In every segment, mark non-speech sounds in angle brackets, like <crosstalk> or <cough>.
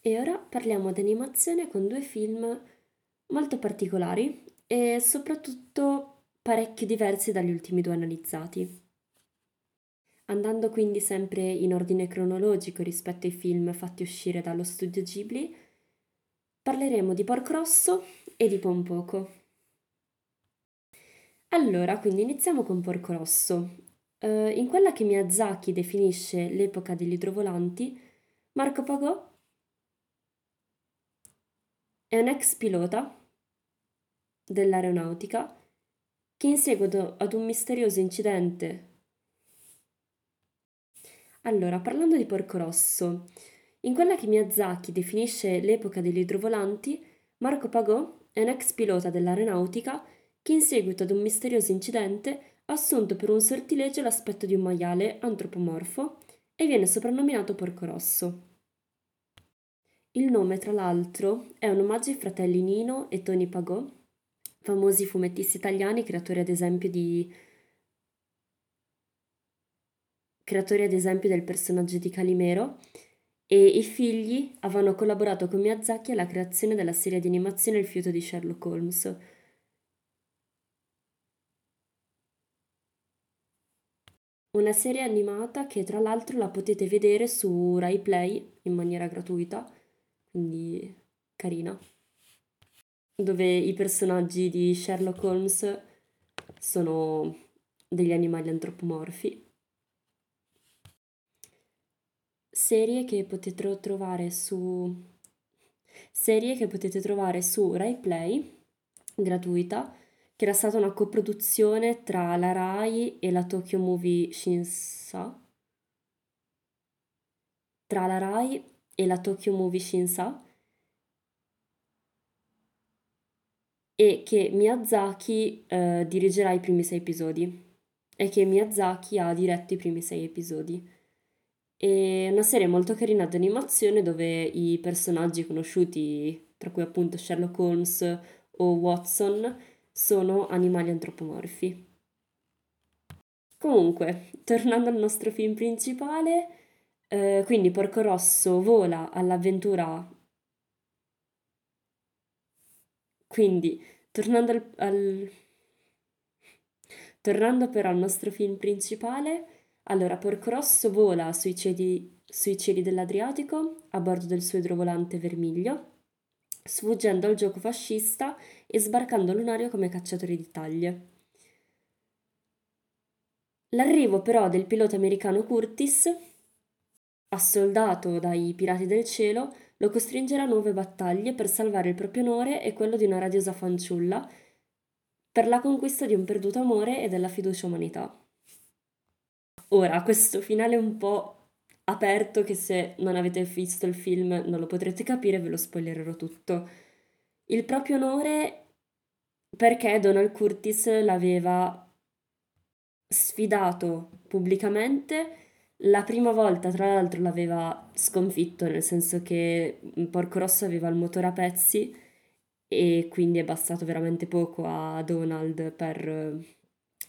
E ora parliamo di animazione con due film molto particolari e soprattutto parecchio diversi dagli ultimi due analizzati. Andando quindi sempre in ordine cronologico rispetto ai film fatti uscire dallo studio Ghibli, parleremo di Porco Rosso e di Pompoco. Allora, quindi iniziamo con Porco Rosso. Uh, in quella che Miyazaki definisce l'epoca degli idrovolanti, Marco Pagò è un ex pilota dell'aeronautica che in seguito ad un misterioso incidente... Allora, parlando di Porco Rosso, in quella che Miyazaki definisce l'epoca degli idrovolanti, Marco Pagò è un ex pilota dell'aeronautica che in seguito ad un misterioso incidente ha assunto per un sortilegio l'aspetto di un maiale antropomorfo e viene soprannominato Porco Rosso. Il nome, tra l'altro, è un omaggio ai fratelli Nino e Tony Pagò, famosi fumettisti italiani, creatori ad esempio di creatori ad esempio del personaggio di Calimero, e i figli avevano collaborato con Miyazaki alla creazione della serie di animazione Il fiuto di Sherlock Holmes. Una serie animata che tra l'altro la potete vedere su Rai Play in maniera gratuita quindi carina, dove i personaggi di Sherlock Holmes sono degli animali antropomorfi. Serie che potete trovare su serie che potete trovare su Rai Play gratuita che era stata una coproduzione tra la Rai e la Tokyo Movie Shinsa tra la Rai e la Tokyo Movie Shinsa e che Miyazaki eh, dirigerà i primi sei episodi e che Miyazaki ha diretto i primi sei episodi. È una serie molto carina di animazione dove i personaggi conosciuti, tra cui appunto Sherlock Holmes o Watson, sono animali antropomorfi. Comunque, tornando al nostro film principale, eh, quindi Porco Rosso vola all'avventura. Quindi, tornando al, al... Tornando però al nostro film principale, allora Porco Rosso vola sui cieli, sui cieli dell'Adriatico a bordo del suo idrovolante Vermiglio, sfuggendo al gioco fascista e sbarcando lunario come cacciatore di taglie. L'arrivo però del pilota americano Curtis Assoldato dai pirati del cielo, lo costringerà a nuove battaglie per salvare il proprio onore e quello di una radiosa fanciulla, per la conquista di un perduto amore e della fiducia umanità. Ora, questo finale un po' aperto che se non avete visto il film non lo potrete capire, ve lo spoilererò tutto. Il proprio onore perché Donald Curtis l'aveva sfidato pubblicamente la prima volta, tra l'altro, l'aveva sconfitto, nel senso che Porco Rosso aveva il motore a pezzi e quindi è bastato veramente poco a Donald per,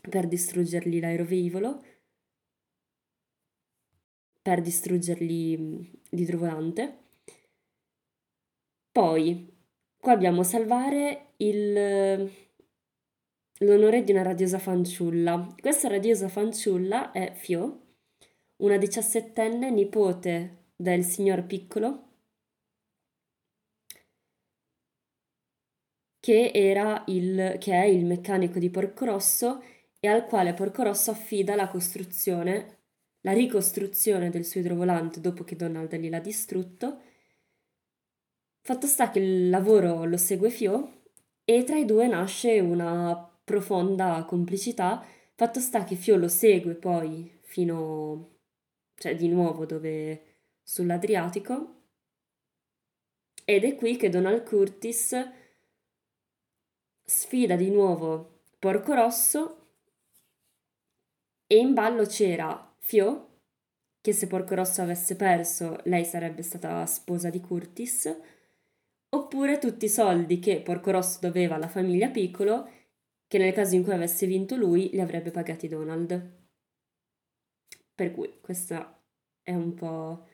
per distruggergli l'aeroveicolo, per distruggergli l'idrovolante. Poi, qua abbiamo salvare il, l'onore di una radiosa fanciulla. Questa radiosa fanciulla è Fio una diciassettenne nipote del signor Piccolo, che, era il, che è il meccanico di Porco Rosso e al quale Porco Rosso affida la costruzione, la ricostruzione del suo idrovolante dopo che Donald gliel'ha distrutto. Fatto sta che il lavoro lo segue Fio e tra i due nasce una profonda complicità. Fatto sta che Fio lo segue poi fino cioè di nuovo dove sull'Adriatico. Ed è qui che Donald Curtis sfida di nuovo Porco Rosso e in ballo c'era Fio, che se Porco Rosso avesse perso lei sarebbe stata sposa di Curtis, oppure tutti i soldi che Porco Rosso doveva alla famiglia Piccolo, che nel caso in cui avesse vinto lui li avrebbe pagati Donald. Per cui questa è un po'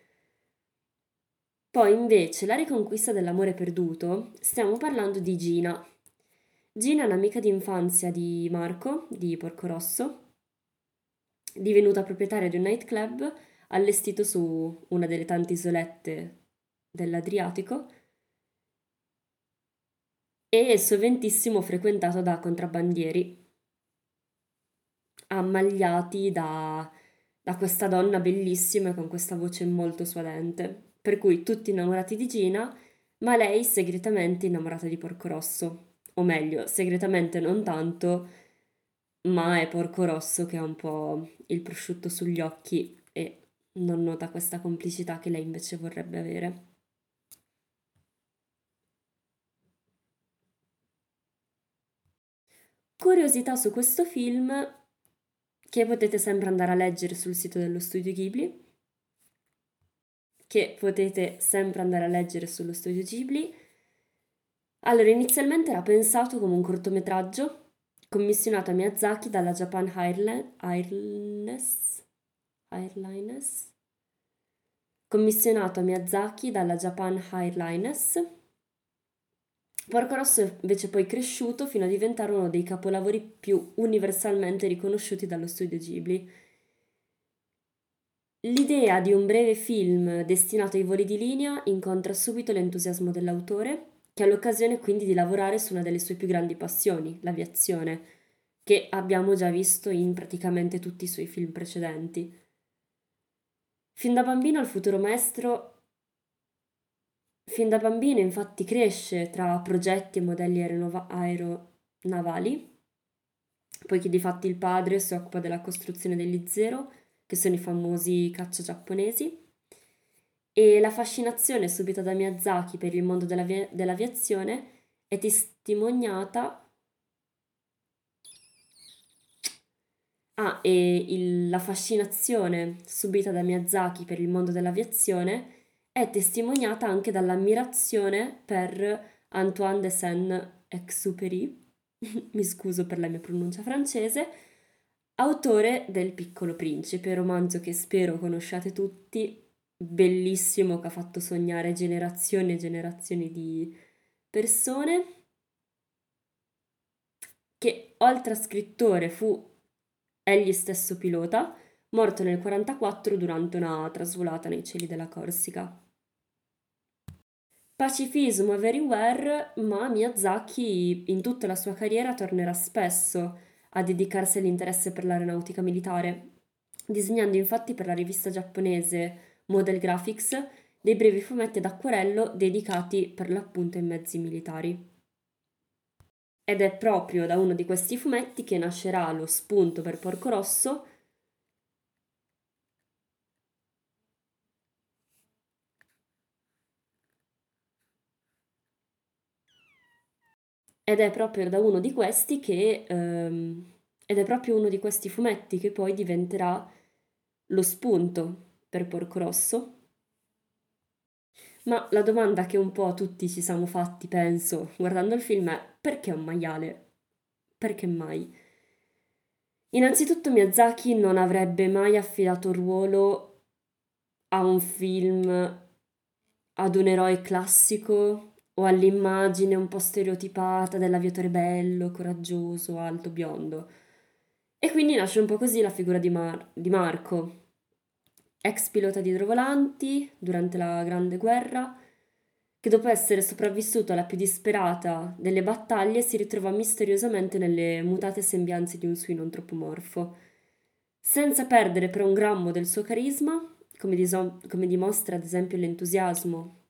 Poi invece la riconquista dell'amore perduto, stiamo parlando di Gina. Gina è un'amica d'infanzia di Marco, di Porco Rosso, divenuta proprietaria di un nightclub allestito su una delle tante isolette dell'Adriatico e soventissimo frequentato da contrabbandieri ammagliati da, da questa donna bellissima e con questa voce molto suadente. Per cui tutti innamorati di Gina, ma lei segretamente innamorata di Porco Rosso. O meglio, segretamente non tanto, ma è Porco Rosso che ha un po' il prosciutto sugli occhi e non nota questa complicità che lei invece vorrebbe avere. Curiosità su questo film che potete sempre andare a leggere sul sito dello studio Ghibli, che potete sempre andare a leggere sullo studio Ghibli. Allora, inizialmente era pensato come un cortometraggio commissionato a Miyazaki dalla Japan Airlines, Airlines. Commissionato a Miyazaki dalla Japan Airlines Porco Rosso è invece poi cresciuto fino a diventare uno dei capolavori più universalmente riconosciuti dallo studio Ghibli. L'idea di un breve film destinato ai voli di linea incontra subito l'entusiasmo dell'autore, che ha l'occasione quindi di lavorare su una delle sue più grandi passioni, l'aviazione, che abbiamo già visto in praticamente tutti i suoi film precedenti. Fin da bambino il futuro maestro Fin da bambino infatti cresce tra progetti e modelli aeronova- aeronavali, poiché di fatti il padre si occupa della costruzione degli Zero, che sono i famosi caccia giapponesi, e la fascinazione subita da Miyazaki per il mondo dell'avi- dell'aviazione è testimoniata Ah, e il- la fascinazione subita da Miyazaki per il mondo dell'aviazione è testimoniata anche dall'ammirazione per Antoine de Saint-Exupéry, <laughs> mi scuso per la mia pronuncia francese, autore del Piccolo Principe, romanzo che spero conosciate tutti, bellissimo che ha fatto sognare generazioni e generazioni di persone, che oltre a scrittore fu egli stesso pilota, morto nel 1944 durante una trasvolata nei cieli della Corsica. Pacifismo everywhere, ma Miyazaki in tutta la sua carriera tornerà spesso a dedicarsi all'interesse per l'aeronautica militare, disegnando infatti per la rivista giapponese Model Graphics dei brevi fumetti ad acquarello dedicati per l'appunto ai mezzi militari. Ed è proprio da uno di questi fumetti che nascerà lo spunto per Porco Rosso Ed è proprio da uno di questi che, ehm, ed è proprio uno di questi fumetti che poi diventerà lo spunto per Porco Rosso. Ma la domanda che un po' tutti ci siamo fatti, penso, guardando il film è perché un maiale? Perché mai? Innanzitutto Miyazaki non avrebbe mai affidato ruolo a un film, ad un eroe classico o all'immagine un po' stereotipata dell'aviatore bello, coraggioso, alto, biondo. E quindi nasce un po' così la figura di, Mar- di Marco, ex pilota di idrovolanti durante la Grande Guerra, che dopo essere sopravvissuto alla più disperata delle battaglie si ritrova misteriosamente nelle mutate sembianze di un suino antropomorfo, senza perdere per un grammo del suo carisma, come, diso- come dimostra ad esempio l'entusiasmo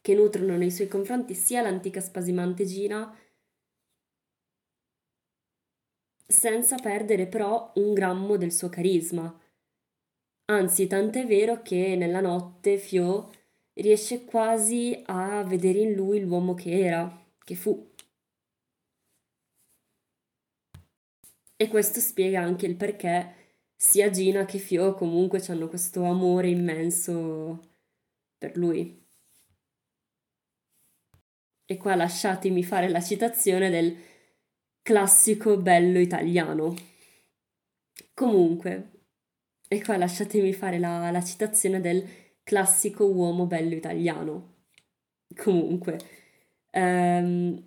che nutrono nei suoi confronti sia l'antica spasimante Gina, senza perdere però un grammo del suo carisma. Anzi, tant'è vero che nella notte Fio riesce quasi a vedere in lui l'uomo che era, che fu. E questo spiega anche il perché sia Gina che Fio comunque hanno questo amore immenso per lui. E qua lasciatemi fare la citazione del classico bello italiano. Comunque, e qua lasciatemi fare la, la citazione del classico uomo bello italiano. Comunque, ehm,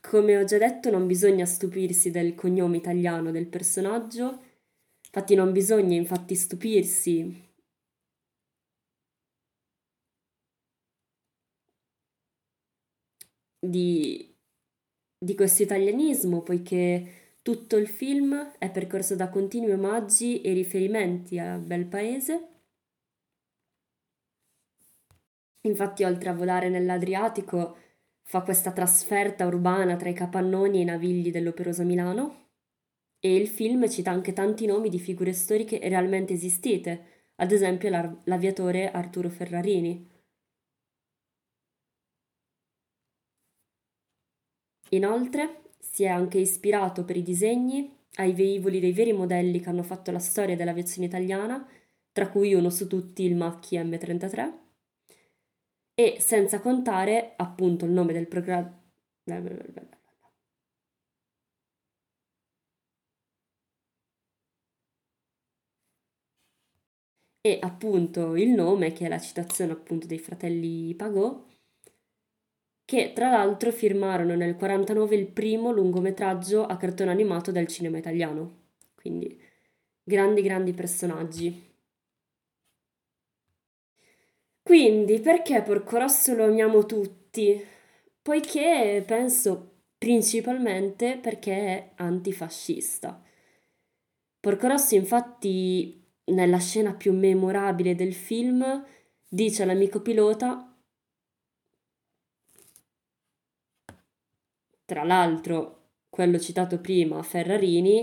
come ho già detto, non bisogna stupirsi del cognome italiano del personaggio, infatti non bisogna infatti stupirsi di, di questo italianismo, poiché tutto il film è percorso da continui omaggi e riferimenti a bel paese. Infatti, oltre a volare nell'Adriatico, fa questa trasferta urbana tra i capannoni e i navigli dell'operosa Milano. E il film cita anche tanti nomi di figure storiche realmente esistite, ad esempio l'aviatore Arturo Ferrarini. Inoltre si è anche ispirato per i disegni ai velivoli dei veri modelli che hanno fatto la storia dell'aviazione italiana, tra cui uno su tutti il Macchi M33, e senza contare appunto il nome del programma. E appunto il nome, che è la citazione appunto dei fratelli Pagò, che tra l'altro firmarono nel 1949 il primo lungometraggio a cartone animato del cinema italiano. Quindi grandi, grandi personaggi. Quindi, perché Porco Rosso lo amiamo tutti? Poiché penso principalmente perché è antifascista. Porco Rosso, infatti, nella scena più memorabile del film, dice all'amico pilota tra l'altro quello citato prima, Ferrarini,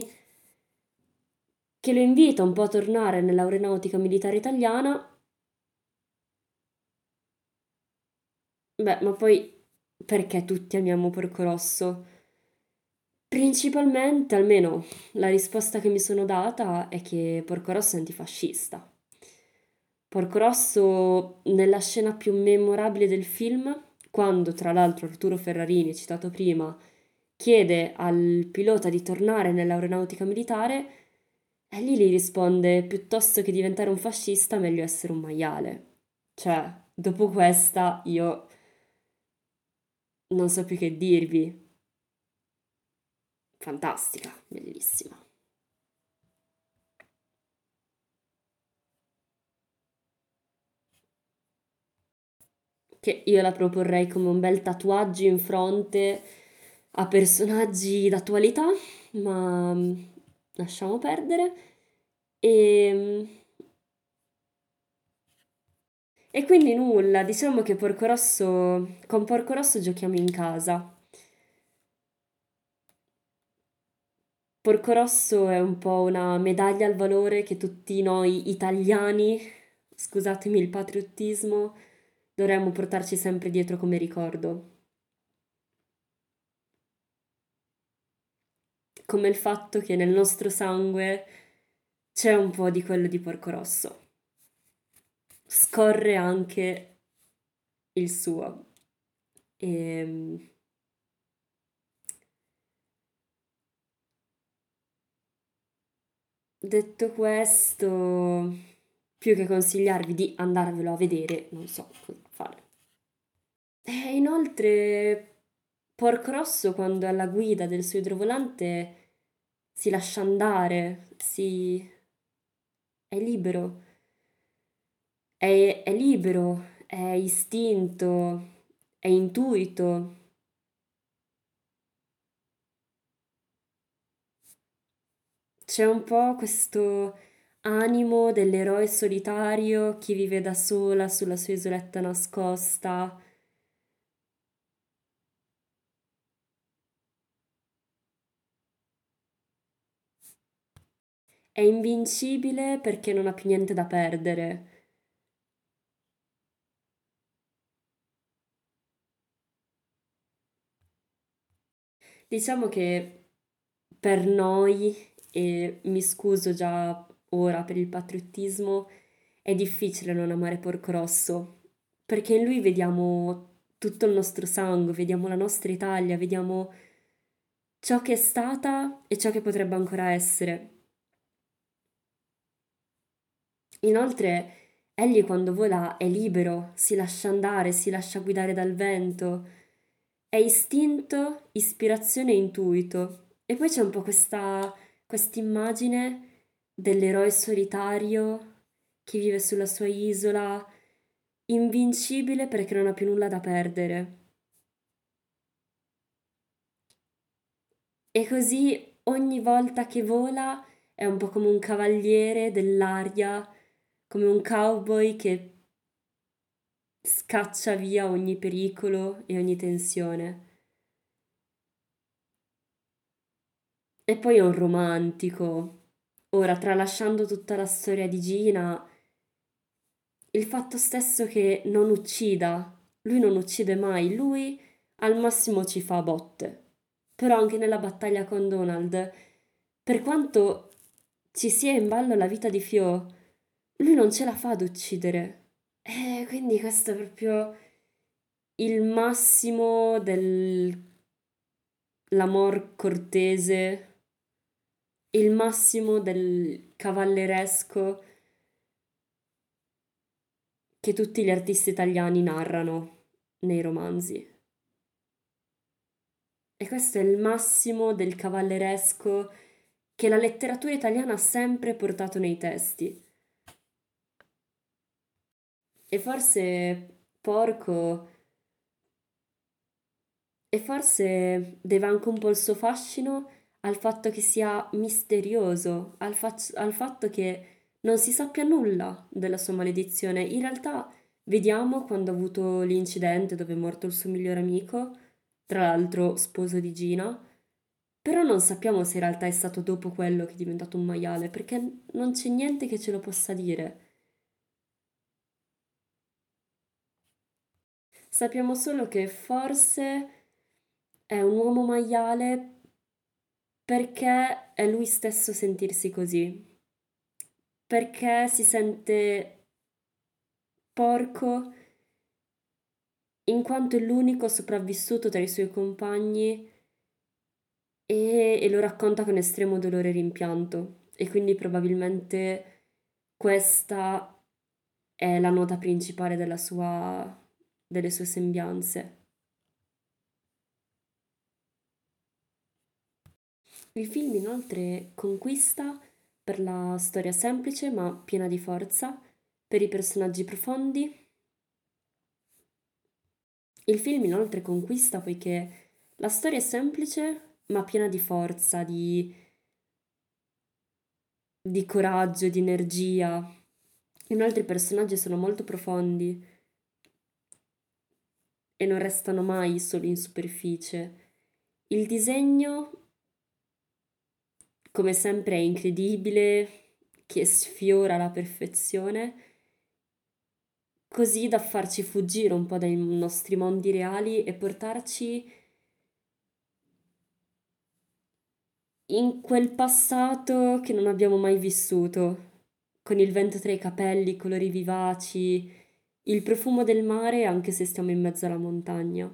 che lo invita un po' a tornare nell'aeronautica militare italiana. Beh, ma poi perché tutti amiamo Porco Rosso? Principalmente, almeno la risposta che mi sono data è che Porco Rosso è antifascista. Porco Rosso, nella scena più memorabile del film, quando tra l'altro Arturo Ferrarini, citato prima, chiede al pilota di tornare nell'aeronautica militare, e lì gli risponde piuttosto che diventare un fascista meglio essere un maiale. Cioè, dopo questa io non so più che dirvi. Fantastica, bellissima. Che io la proporrei come un bel tatuaggio in fronte a personaggi d'attualità, ma mm, lasciamo perdere. E, mm, e quindi nulla, diciamo che Porco Rosso, con Porco Rosso giochiamo in casa. Porco Rosso è un po' una medaglia al valore che tutti noi italiani, scusatemi il patriottismo, dovremmo portarci sempre dietro come ricordo. Come il fatto che nel nostro sangue c'è un po' di quello di Porco Rosso. Scorre anche il suo. E... Ehm, detto questo, più che consigliarvi di andarvelo a vedere, non so fare. E inoltre, Porco Rosso, quando è alla guida del suo idrovolante, si lascia andare, si... è libero. È, è libero, è istinto, è intuito. C'è un po' questo animo dell'eroe solitario che vive da sola sulla sua isoletta nascosta. È invincibile perché non ha più niente da perdere. Diciamo che per noi, e mi scuso già ora per il patriottismo, è difficile non amare Porco Rosso, perché in lui vediamo tutto il nostro sangue, vediamo la nostra Italia, vediamo ciò che è stata e ciò che potrebbe ancora essere. Inoltre, egli quando vola è libero, si lascia andare, si lascia guidare dal vento, è istinto, ispirazione e intuito. E poi c'è un po' questa immagine dell'eroe solitario che vive sulla sua isola, invincibile perché non ha più nulla da perdere. E così ogni volta che vola è un po' come un cavaliere dell'aria, come un cowboy che scaccia via ogni pericolo e ogni tensione. E poi è un romantico. Ora, tralasciando tutta la storia di Gina, il fatto stesso che non uccida, lui non uccide mai, lui al massimo ci fa botte. Però anche nella battaglia con Donald, per quanto ci sia in ballo la vita di Fio, lui non ce la fa ad uccidere. E quindi questo è proprio il massimo dell'amor cortese, il massimo del cavalleresco che tutti gli artisti italiani narrano nei romanzi. E questo è il massimo del cavalleresco che la letteratura italiana ha sempre portato nei testi. E forse Porco... E forse deve anche un po' il suo fascino al fatto che sia misterioso, al, fa- al fatto che non si sappia nulla della sua maledizione. In realtà vediamo quando ha avuto l'incidente dove è morto il suo migliore amico, tra l'altro sposo di Gina, però non sappiamo se in realtà è stato dopo quello che è diventato un maiale, perché non c'è niente che ce lo possa dire. Sappiamo solo che forse è un uomo maiale perché è lui stesso sentirsi così, perché si sente porco in quanto è l'unico sopravvissuto tra i suoi compagni e, e lo racconta con estremo dolore e rimpianto e quindi probabilmente questa è la nota principale sua, delle sue sembianze. Il film inoltre conquista per la storia semplice ma piena di forza, per i personaggi profondi. Il film inoltre conquista poiché la storia è semplice ma piena di forza, di, di coraggio, di energia. Inoltre i personaggi sono molto profondi e non restano mai solo in superficie. Il disegno come sempre è incredibile, che sfiora la perfezione, così da farci fuggire un po' dai nostri mondi reali e portarci in quel passato che non abbiamo mai vissuto, con il vento tra i capelli, i colori vivaci, il profumo del mare anche se stiamo in mezzo alla montagna.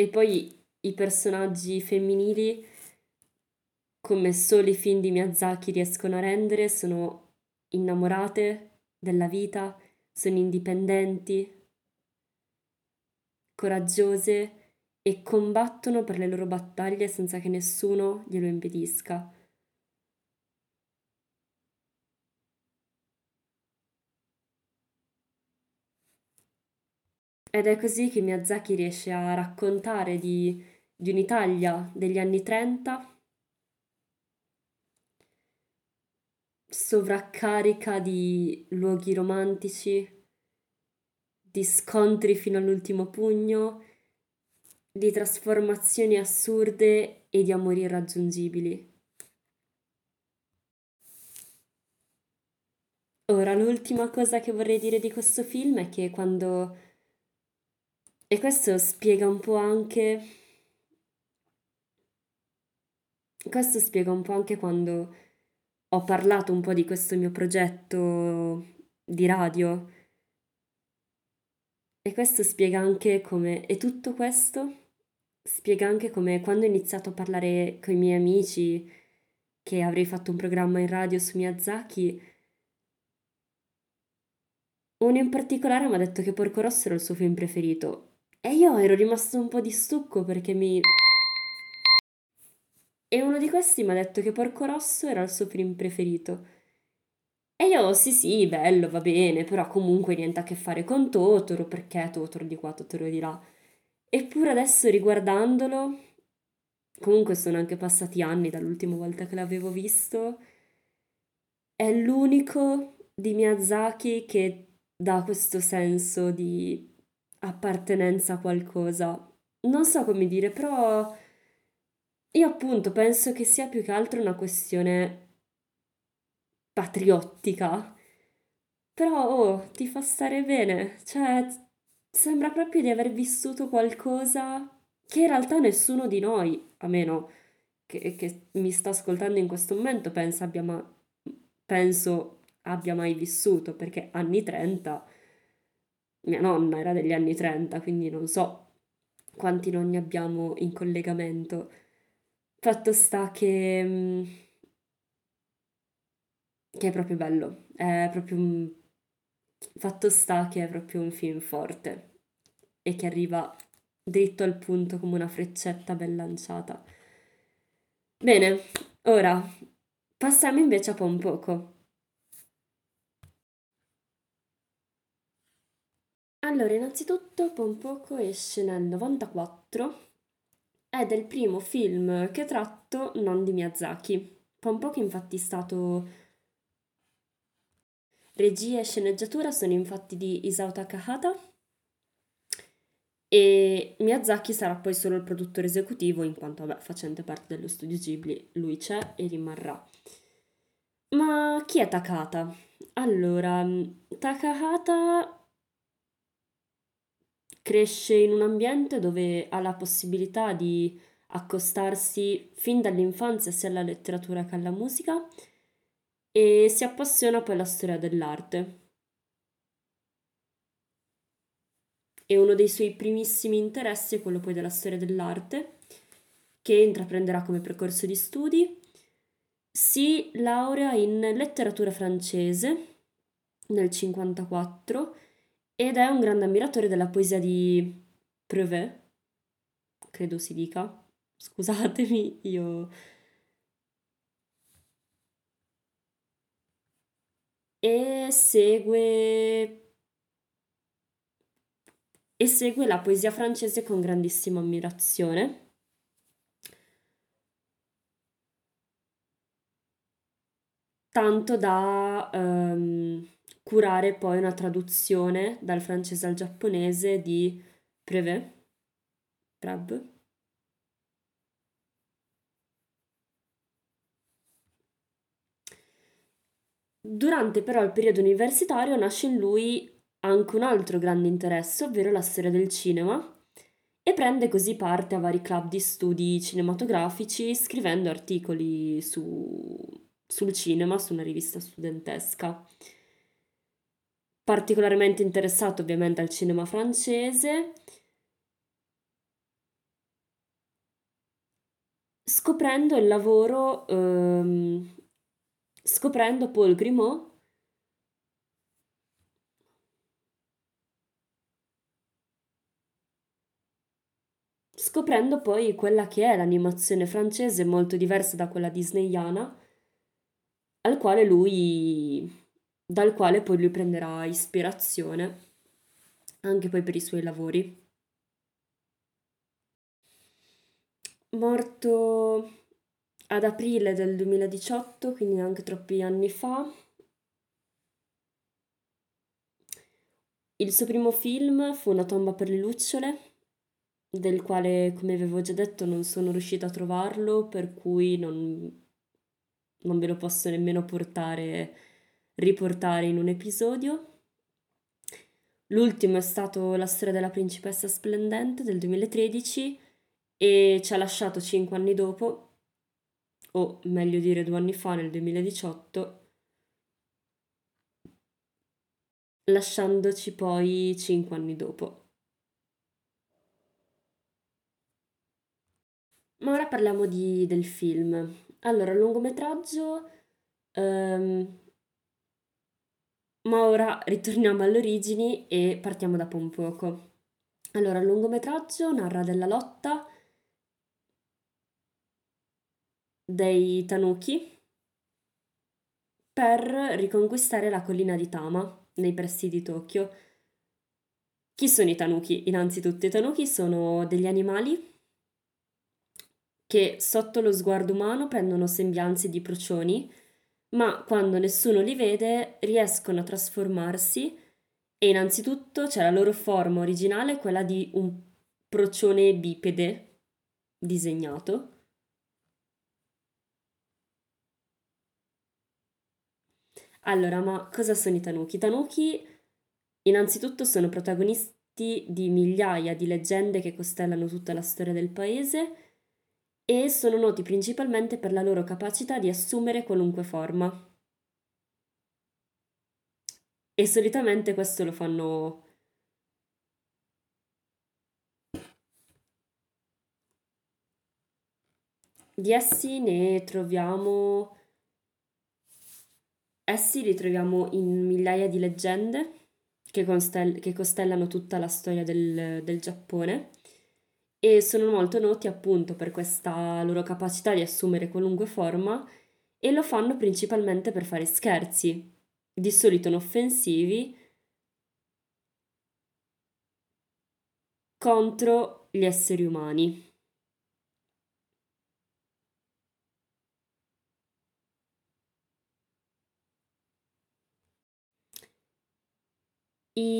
E poi i personaggi femminili, come solo i film di Miyazaki riescono a rendere, sono innamorate della vita, sono indipendenti, coraggiose e combattono per le loro battaglie senza che nessuno glielo impedisca. Ed è così che Miyazaki riesce a raccontare di, di un'Italia degli anni 30 sovraccarica di luoghi romantici, di scontri fino all'ultimo pugno, di trasformazioni assurde e di amori irraggiungibili. Ora, l'ultima cosa che vorrei dire di questo film è che quando e questo spiega un po' anche... Questo spiega un po' anche quando ho parlato un po' di questo mio progetto di radio. E questo spiega anche come... E tutto questo spiega anche come quando ho iniziato a parlare con i miei amici che avrei fatto un programma in radio su Miyazaki, uno in particolare mi ha detto che Porco Rosso era il suo film preferito. E io ero rimasto un po' di stucco perché mi... E uno di questi mi ha detto che Porco Rosso era il suo film preferito. E io, sì, sì, bello, va bene, però comunque niente a che fare con Totoro, perché Totoro di qua, Totoro di là. Eppure adesso riguardandolo, comunque sono anche passati anni dall'ultima volta che l'avevo visto, è l'unico di Miyazaki che dà questo senso di appartenenza a qualcosa. Non so come dire, però io appunto penso che sia più che altro una questione patriottica. Però, oh, ti fa stare bene. Cioè, sembra proprio di aver vissuto qualcosa che in realtà nessuno di noi, a meno che, che mi sta ascoltando in questo momento, pensa abbia, ma- penso abbia mai vissuto, perché anni 30, mia nonna era degli anni 30, quindi non so quanti nonni abbiamo in collegamento. Fatto sta che, mm, che è proprio bello, è proprio un... Fatto sta che è proprio un film forte e che arriva dritto al punto come una freccetta ben lanciata. Bene, ora passiamo invece a Pompoco. Allora, innanzitutto Pompoco esce nel 94 ed è il primo film che tratto non di Miyazaki. Pompoco infatti è stato... Regia e sceneggiatura sono infatti di Isao Takahata e Miyazaki sarà poi solo il produttore esecutivo in quanto, vabbè, facente parte dello studio Ghibli, lui c'è e rimarrà. Ma chi è Takahata? Allora, Takahata cresce in un ambiente dove ha la possibilità di accostarsi fin dall'infanzia sia alla letteratura che alla musica e si appassiona poi alla storia dell'arte. E uno dei suoi primissimi interessi è quello poi della storia dell'arte, che intraprenderà come percorso di studi. Si laurea in letteratura francese nel 1954 ed è un grande ammiratore della poesia di Prévet, credo si dica. Scusatemi, io... E segue... E segue la poesia francese con grandissima ammirazione. Tanto da... Um, curare poi una traduzione dal francese al giapponese di Prévet, Prab. Durante però il periodo universitario nasce in lui anche un altro grande interesse, ovvero la storia del cinema, e prende così parte a vari club di studi cinematografici, scrivendo articoli su, sul cinema su una rivista studentesca particolarmente interessato ovviamente al cinema francese, scoprendo il lavoro, ehm, scoprendo Paul Grimaud, scoprendo poi quella che è l'animazione francese molto diversa da quella disneyana, al quale lui dal quale poi lui prenderà ispirazione anche poi per i suoi lavori. Morto ad aprile del 2018, quindi neanche troppi anni fa. Il suo primo film fu Una tomba per le lucciole, del quale, come avevo già detto, non sono riuscita a trovarlo, per cui non, non ve lo posso nemmeno portare riportare in un episodio. L'ultimo è stato La storia della principessa splendente del 2013 e ci ha lasciato cinque anni dopo, o meglio dire due anni fa, nel 2018, lasciandoci poi cinque anni dopo. Ma ora parliamo di- del film. Allora, lungometraggio... ehm, ma ora ritorniamo alle origini e partiamo da un poco. Allora, il lungometraggio narra della lotta dei Tanuki per riconquistare la collina di Tama nei pressi di Tokyo. Chi sono i Tanuki? Innanzitutto i Tanuki sono degli animali che sotto lo sguardo umano prendono sembianze di procioni, ma quando nessuno li vede riescono a trasformarsi e innanzitutto c'è la loro forma originale, quella di un procione bipede disegnato. Allora, ma cosa sono i tanuki? I tanuki innanzitutto sono protagonisti di migliaia di leggende che costellano tutta la storia del paese e sono noti principalmente per la loro capacità di assumere qualunque forma. E solitamente questo lo fanno Di essi ne troviamo, essi li troviamo in migliaia di leggende che, constel- che costellano tutta la storia del, del Giappone e sono molto noti appunto per questa loro capacità di assumere qualunque forma e lo fanno principalmente per fare scherzi, di solito inoffensivi, contro gli esseri umani.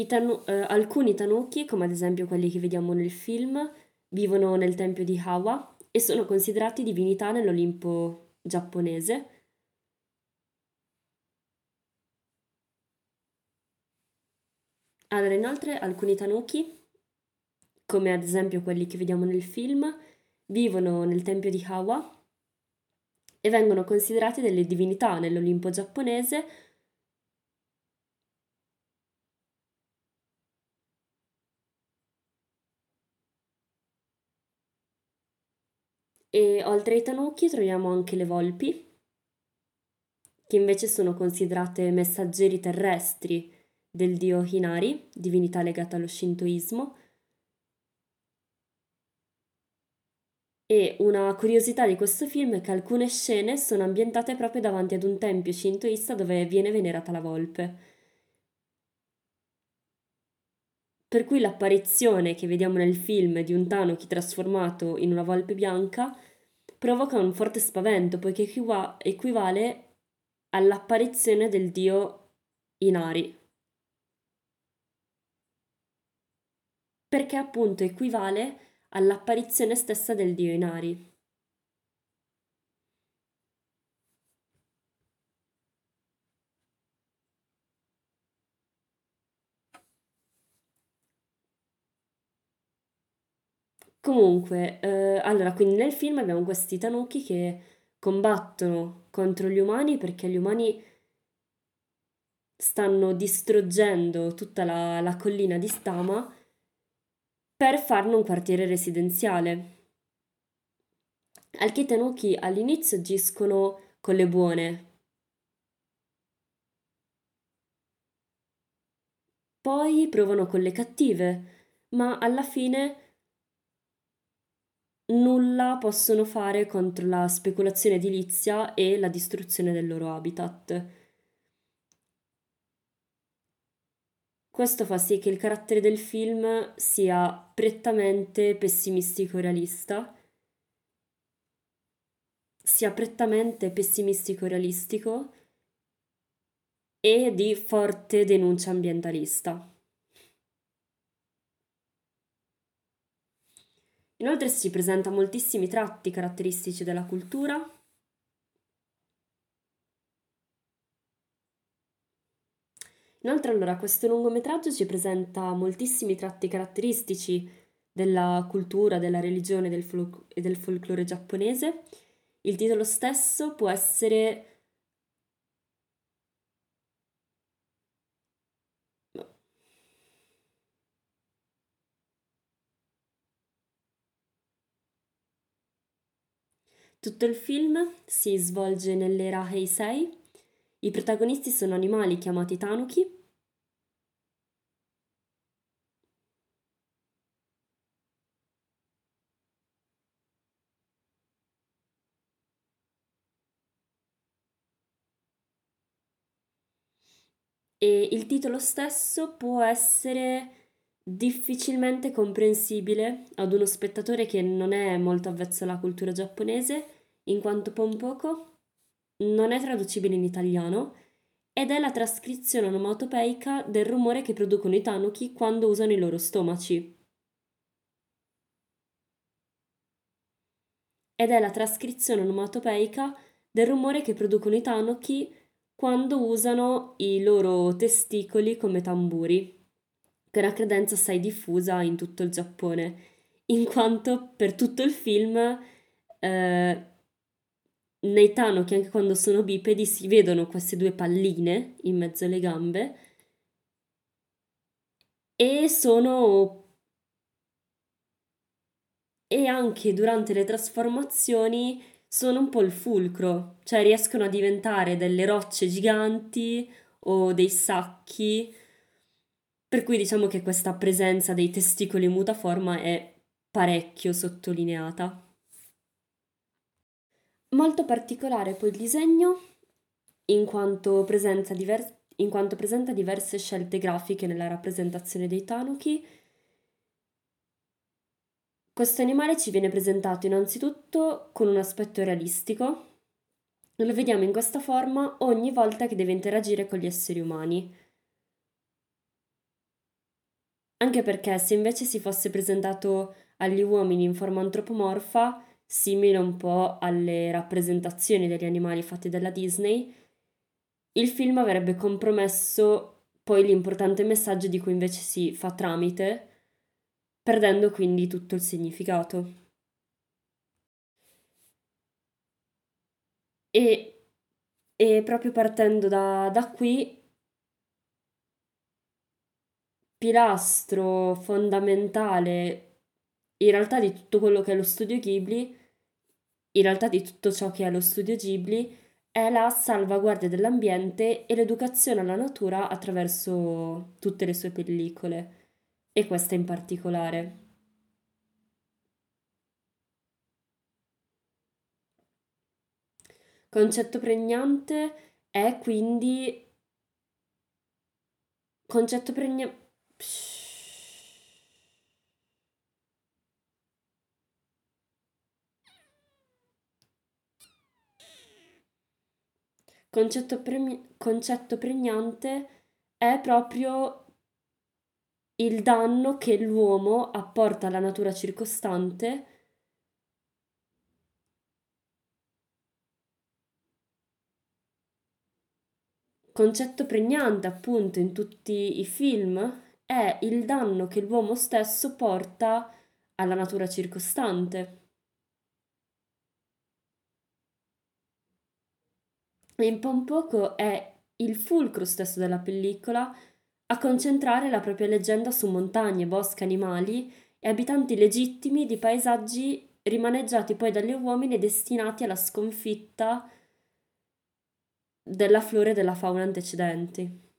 Tanu- eh, alcuni tanuki, come ad esempio quelli che vediamo nel film, vivono nel tempio di Hawa e sono considerati divinità nell'Olimpo giapponese. Allora, inoltre, alcuni tanuki, come ad esempio quelli che vediamo nel film, vivono nel tempio di Hawa e vengono considerati delle divinità nell'Olimpo giapponese E oltre ai tanuki troviamo anche le volpi, che invece sono considerate messaggeri terrestri del dio Hinari, divinità legata allo shintoismo. E una curiosità di questo film è che alcune scene sono ambientate proprio davanti ad un tempio shintoista dove viene venerata la volpe. Per cui l'apparizione che vediamo nel film di un tanuki trasformato in una volpe bianca provoca un forte spavento, poiché equivale all'apparizione del dio Inari. Perché appunto equivale all'apparizione stessa del dio Inari. Comunque, eh, allora, quindi nel film abbiamo questi tanuki che combattono contro gli umani perché gli umani stanno distruggendo tutta la, la collina di Stama per farne un quartiere residenziale. Anche i tanuki all'inizio agiscono con le buone, poi provano con le cattive, ma alla fine nulla possono fare contro la speculazione edilizia e la distruzione del loro habitat. Questo fa sì che il carattere del film sia prettamente pessimistico-realista, sia prettamente pessimistico-realistico e di forte denuncia ambientalista. Inoltre si presenta moltissimi tratti caratteristici della cultura. Inoltre, allora, questo lungometraggio ci presenta moltissimi tratti caratteristici della cultura, della religione del fol- e del folklore giapponese. Il titolo stesso può essere Tutto il film si svolge nell'era Heisei. I protagonisti sono animali chiamati tanuki. E il titolo stesso può essere difficilmente comprensibile ad uno spettatore che non è molto avvezzo alla cultura giapponese, in quanto Pompoko non è traducibile in italiano ed è la trascrizione onomatopeica del rumore che producono i tanuki quando usano i loro stomaci. Ed è la trascrizione onomatopeica del rumore che producono i tanuki quando usano i loro testicoli come tamburi che è una credenza assai diffusa in tutto il Giappone, in quanto per tutto il film eh, nei Tanuki, anche quando sono bipedi, si vedono queste due palline in mezzo alle gambe e sono e anche durante le trasformazioni sono un po' il fulcro, cioè riescono a diventare delle rocce giganti o dei sacchi per cui diciamo che questa presenza dei testicoli in mutaforma è parecchio sottolineata. Molto particolare poi il disegno, in quanto, diver- in quanto presenta diverse scelte grafiche nella rappresentazione dei tanuki. Questo animale ci viene presentato innanzitutto con un aspetto realistico. Lo vediamo in questa forma ogni volta che deve interagire con gli esseri umani anche perché se invece si fosse presentato agli uomini in forma antropomorfa, simile un po' alle rappresentazioni degli animali fatte dalla Disney, il film avrebbe compromesso poi l'importante messaggio di cui invece si fa tramite, perdendo quindi tutto il significato. E, e proprio partendo da, da qui pilastro fondamentale in realtà di tutto quello che è lo studio Ghibli, in realtà di tutto ciò che è lo studio Ghibli, è la salvaguardia dell'ambiente e l'educazione alla natura attraverso tutte le sue pellicole, e questa in particolare. Concetto pregnante è quindi concetto pregnante Concetto, premi- concetto pregnante è proprio il danno che l'uomo apporta alla natura circostante concetto pregnante appunto in tutti i film è il danno che l'uomo stesso porta alla natura circostante. E in Pompoko è il fulcro stesso della pellicola a concentrare la propria leggenda su montagne, boschi, animali e abitanti legittimi di paesaggi rimaneggiati poi dagli uomini e destinati alla sconfitta della flora e della fauna antecedenti.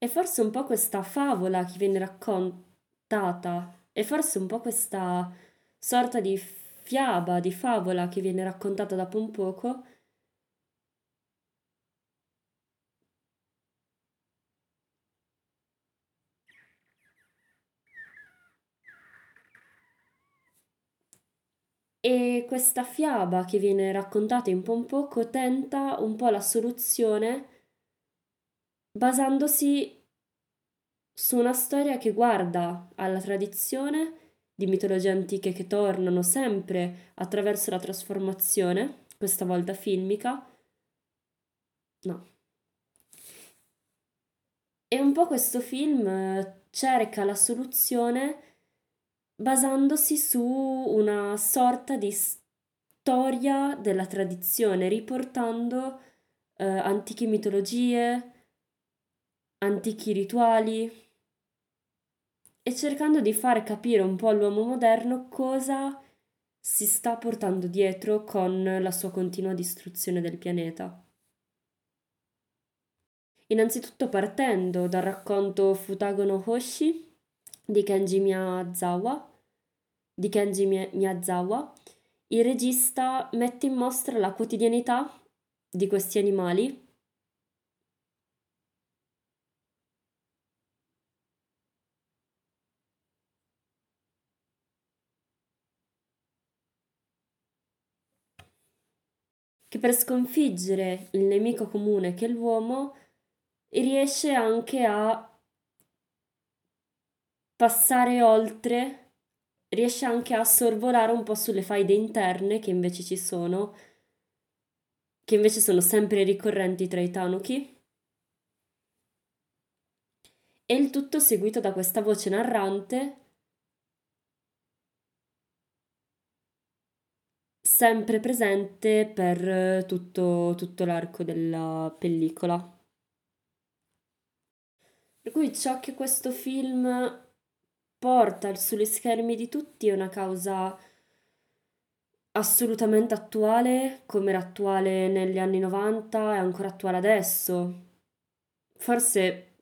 E forse un po' questa favola che viene raccontata, e forse un po' questa sorta di fiaba, di favola che viene raccontata da Pompoco, E questa fiaba che viene raccontata in Pompoco tenta un po' la soluzione basandosi su una storia che guarda alla tradizione di mitologie antiche che tornano sempre attraverso la trasformazione, questa volta filmica. No. E un po' questo film eh, cerca la soluzione basandosi su una sorta di storia della tradizione, riportando eh, antiche mitologie, antichi rituali e cercando di far capire un po' all'uomo moderno cosa si sta portando dietro con la sua continua distruzione del pianeta. Innanzitutto partendo dal racconto Futago no Hoshi di Kenji Miyazawa, di Kenji Miyazawa, il regista mette in mostra la quotidianità di questi animali che per sconfiggere il nemico comune che è l'uomo riesce anche a passare oltre, riesce anche a sorvolare un po' sulle faide interne che invece ci sono, che invece sono sempre ricorrenti tra i tanuki. E il tutto seguito da questa voce narrante sempre presente per tutto, tutto l'arco della pellicola. Per cui ciò che questo film porta sugli schermi di tutti è una causa assolutamente attuale, come era attuale negli anni 90 e ancora attuale adesso. Forse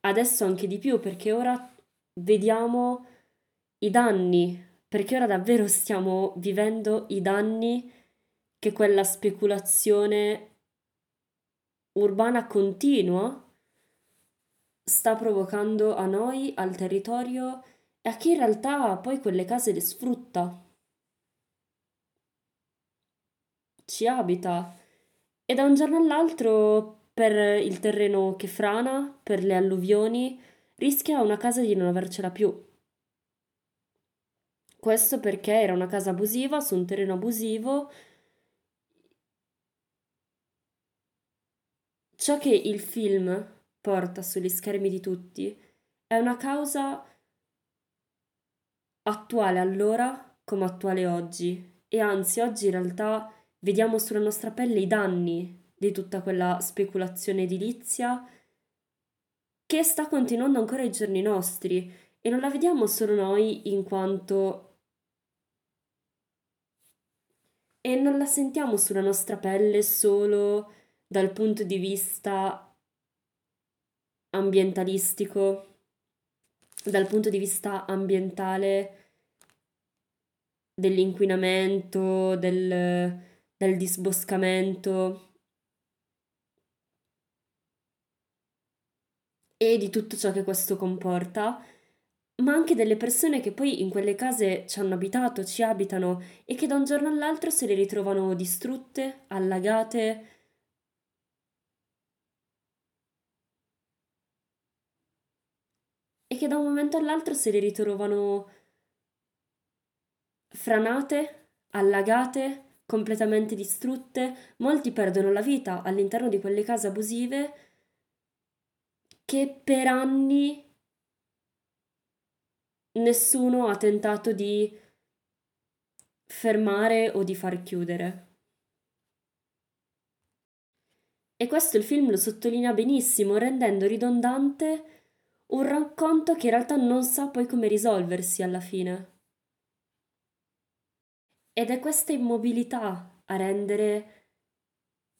adesso anche di più, perché ora vediamo i danni perché ora davvero stiamo vivendo i danni che quella speculazione urbana continua sta provocando a noi, al territorio e a chi in realtà poi quelle case le sfrutta. Ci abita e da un giorno all'altro per il terreno che frana, per le alluvioni, rischia una casa di non avercela più. Questo perché era una casa abusiva su un terreno abusivo. Ciò che il film porta sugli schermi di tutti è una causa attuale allora come attuale oggi e anzi oggi in realtà vediamo sulla nostra pelle i danni di tutta quella speculazione edilizia che sta continuando ancora ai giorni nostri e non la vediamo solo noi in quanto e non la sentiamo sulla nostra pelle solo dal punto di vista ambientalistico, dal punto di vista ambientale dell'inquinamento, del, del disboscamento. E di tutto ciò che questo comporta, ma anche delle persone che poi in quelle case ci hanno abitato, ci abitano e che da un giorno all'altro se le ritrovano distrutte, allagate. E che da un momento all'altro se le ritrovano franate, allagate, completamente distrutte. Molti perdono la vita all'interno di quelle case abusive che per anni nessuno ha tentato di fermare o di far chiudere. E questo il film lo sottolinea benissimo, rendendo ridondante un racconto che in realtà non sa poi come risolversi alla fine. Ed è questa immobilità a rendere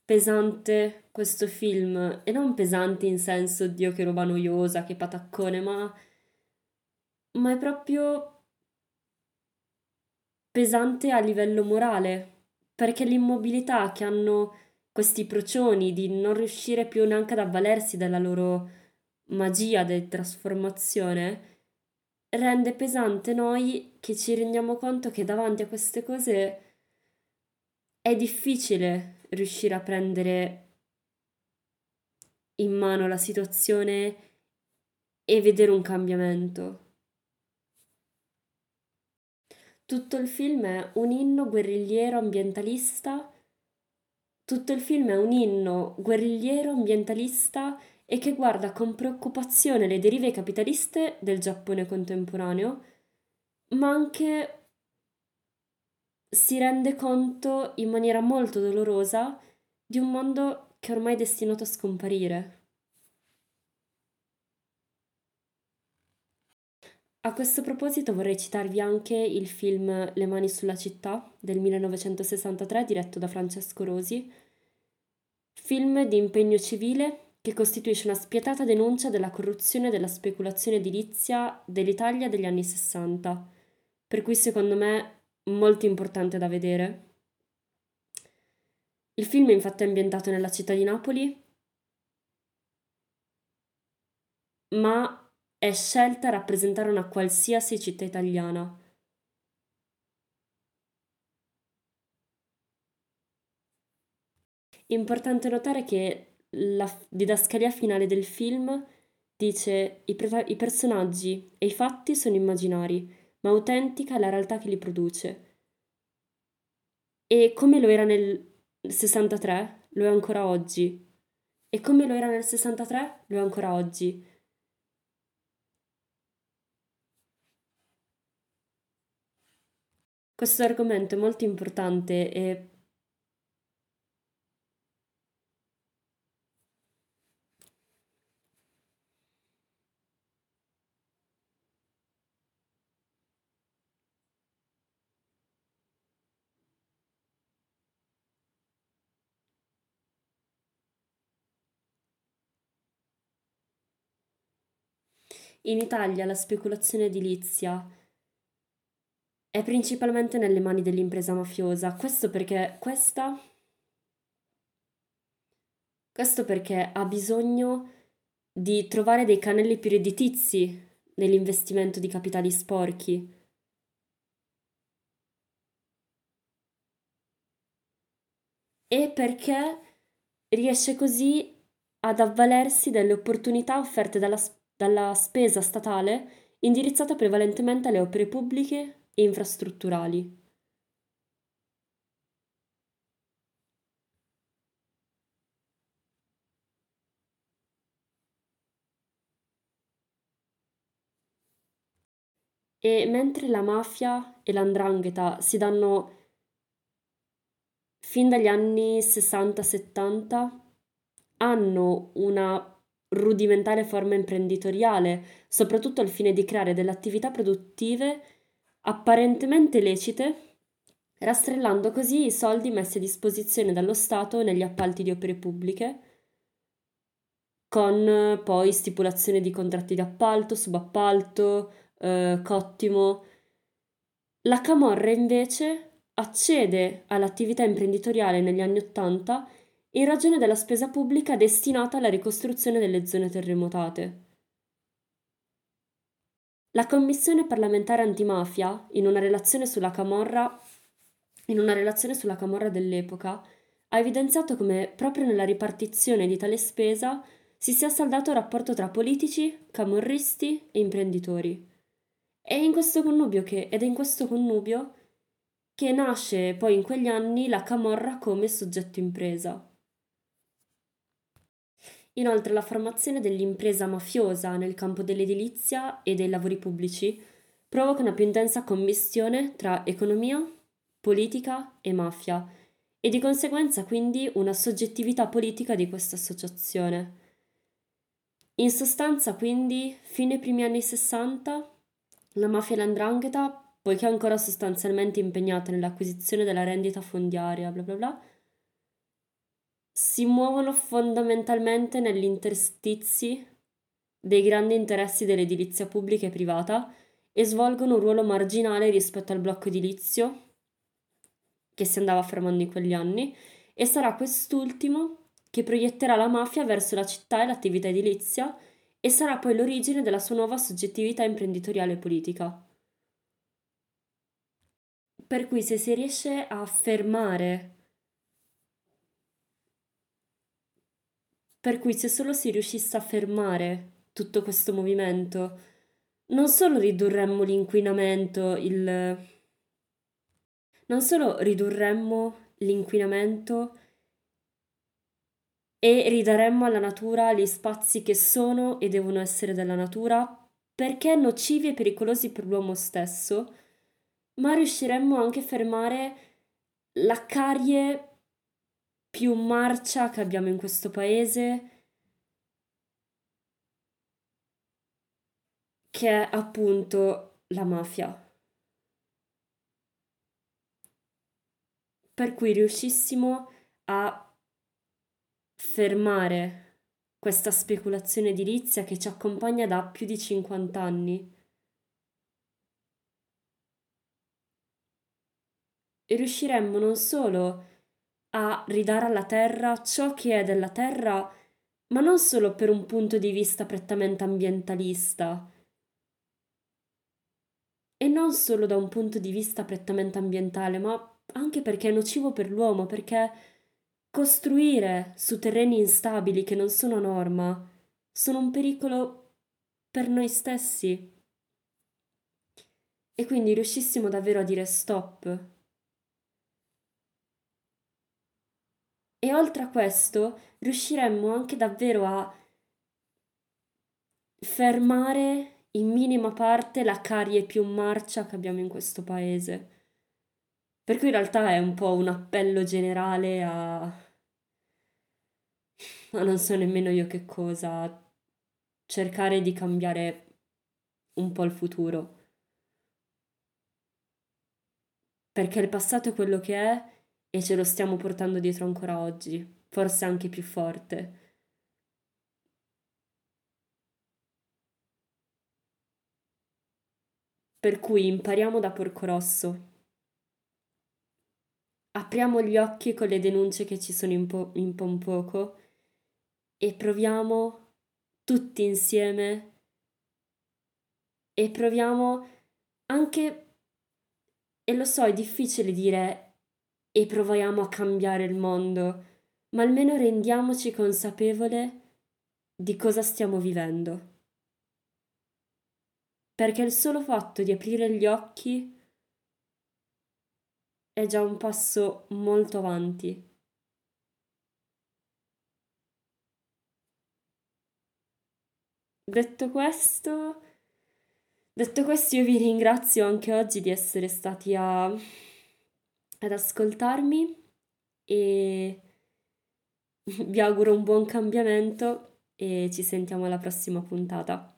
pesante questo film, e non pesante in senso Dio che roba noiosa, che pataccone, ma ma è proprio pesante a livello morale, perché l'immobilità che hanno questi procioni di non riuscire più neanche ad avvalersi della loro magia di trasformazione rende pesante noi che ci rendiamo conto che davanti a queste cose è difficile riuscire a prendere in mano la situazione e vedere un cambiamento. Tutto il film è un inno guerrigliero ambientalista. Tutto il film è un inno guerrigliero ambientalista e che guarda con preoccupazione le derive capitaliste del Giappone contemporaneo, ma anche si rende conto in maniera molto dolorosa di un mondo che ormai è destinato a scomparire. A questo proposito vorrei citarvi anche il film Le mani sulla città del 1963 diretto da Francesco Rosi, film di impegno civile che costituisce una spietata denuncia della corruzione e della speculazione edilizia dell'Italia degli anni 60, per cui secondo me molto importante da vedere. Il film infatti è ambientato nella città di Napoli, ma è scelta a rappresentare una qualsiasi città italiana. Importante notare che la didascalia finale del film dice i, pre- i personaggi e i fatti sono immaginari, ma autentica è la realtà che li produce. E come lo era nel 63, lo è ancora oggi. E come lo era nel 63, lo è ancora oggi. Questo argomento è molto importante e in Italia la speculazione edilizia è principalmente nelle mani dell'impresa mafiosa. Questo perché questa questo perché ha bisogno di trovare dei canali più redditizi nell'investimento di capitali sporchi. E perché riesce così ad avvalersi delle opportunità offerte dalla, dalla spesa statale indirizzata prevalentemente alle opere pubbliche infrastrutturali. E mentre la mafia e l'andrangheta si danno fin dagli anni 60-70, hanno una rudimentale forma imprenditoriale, soprattutto al fine di creare delle attività produttive apparentemente lecite, rastrellando così i soldi messi a disposizione dallo Stato negli appalti di opere pubbliche, con poi stipulazione di contratti di appalto, subappalto, eh, cottimo. La Camorra invece accede all'attività imprenditoriale negli anni Ottanta in ragione della spesa pubblica destinata alla ricostruzione delle zone terremotate. La Commissione parlamentare antimafia, in una relazione sulla Camorra, relazione sulla Camorra dell'epoca, ha evidenziato come proprio nella ripartizione di tale spesa si sia saldato il rapporto tra politici, camorristi e imprenditori. È in questo connubio che, ed è in questo connubio che nasce poi in quegli anni la Camorra come soggetto impresa. Inoltre la formazione dell'impresa mafiosa nel campo dell'edilizia e dei lavori pubblici provoca una più intensa commistione tra economia, politica e mafia e di conseguenza quindi una soggettività politica di questa associazione. In sostanza quindi, fine primi anni 60, la mafia e l'andrangheta, poiché ancora sostanzialmente impegnate nell'acquisizione della rendita fondiaria, bla bla bla, si muovono fondamentalmente negli interstizi dei grandi interessi dell'edilizia pubblica e privata e svolgono un ruolo marginale rispetto al blocco edilizio che si andava fermando in quegli anni e sarà quest'ultimo che proietterà la mafia verso la città e l'attività edilizia e sarà poi l'origine della sua nuova soggettività imprenditoriale e politica. Per cui se si riesce a fermare Per cui se solo si riuscisse a fermare tutto questo movimento, non solo ridurremmo l'inquinamento, il... non solo ridurremmo l'inquinamento e ridaremmo alla natura gli spazi che sono e devono essere della natura, perché nocivi e pericolosi per l'uomo stesso, ma riusciremmo anche a fermare la carie più marcia che abbiamo in questo paese, che è appunto la mafia. Per cui riuscissimo a fermare questa speculazione edilizia che ci accompagna da più di 50 anni. E riusciremmo non solo a ridare alla terra ciò che è della terra, ma non solo per un punto di vista prettamente ambientalista, e non solo da un punto di vista prettamente ambientale, ma anche perché è nocivo per l'uomo, perché costruire su terreni instabili che non sono norma sono un pericolo per noi stessi. E quindi riuscissimo davvero a dire stop. E oltre a questo, riusciremmo anche davvero a fermare in minima parte la carie più marcia che abbiamo in questo paese. Per cui in realtà è un po' un appello generale a ma non so nemmeno io che cosa, cercare di cambiare un po' il futuro. Perché il passato è quello che è e ce lo stiamo portando dietro ancora oggi, forse anche più forte. Per cui impariamo da Porco Rosso. Apriamo gli occhi con le denunce che ci sono in, po- in Pompoco e proviamo tutti insieme e proviamo anche, e lo so, è difficile dire e proviamo a cambiare il mondo, ma almeno rendiamoci consapevole di cosa stiamo vivendo. Perché il solo fatto di aprire gli occhi è già un passo molto avanti. Detto questo, detto questo, io vi ringrazio anche oggi di essere stati a, ad ascoltarmi e <laughs> vi auguro un buon cambiamento e ci sentiamo alla prossima puntata.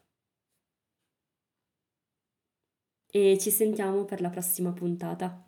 E ci sentiamo per la prossima puntata.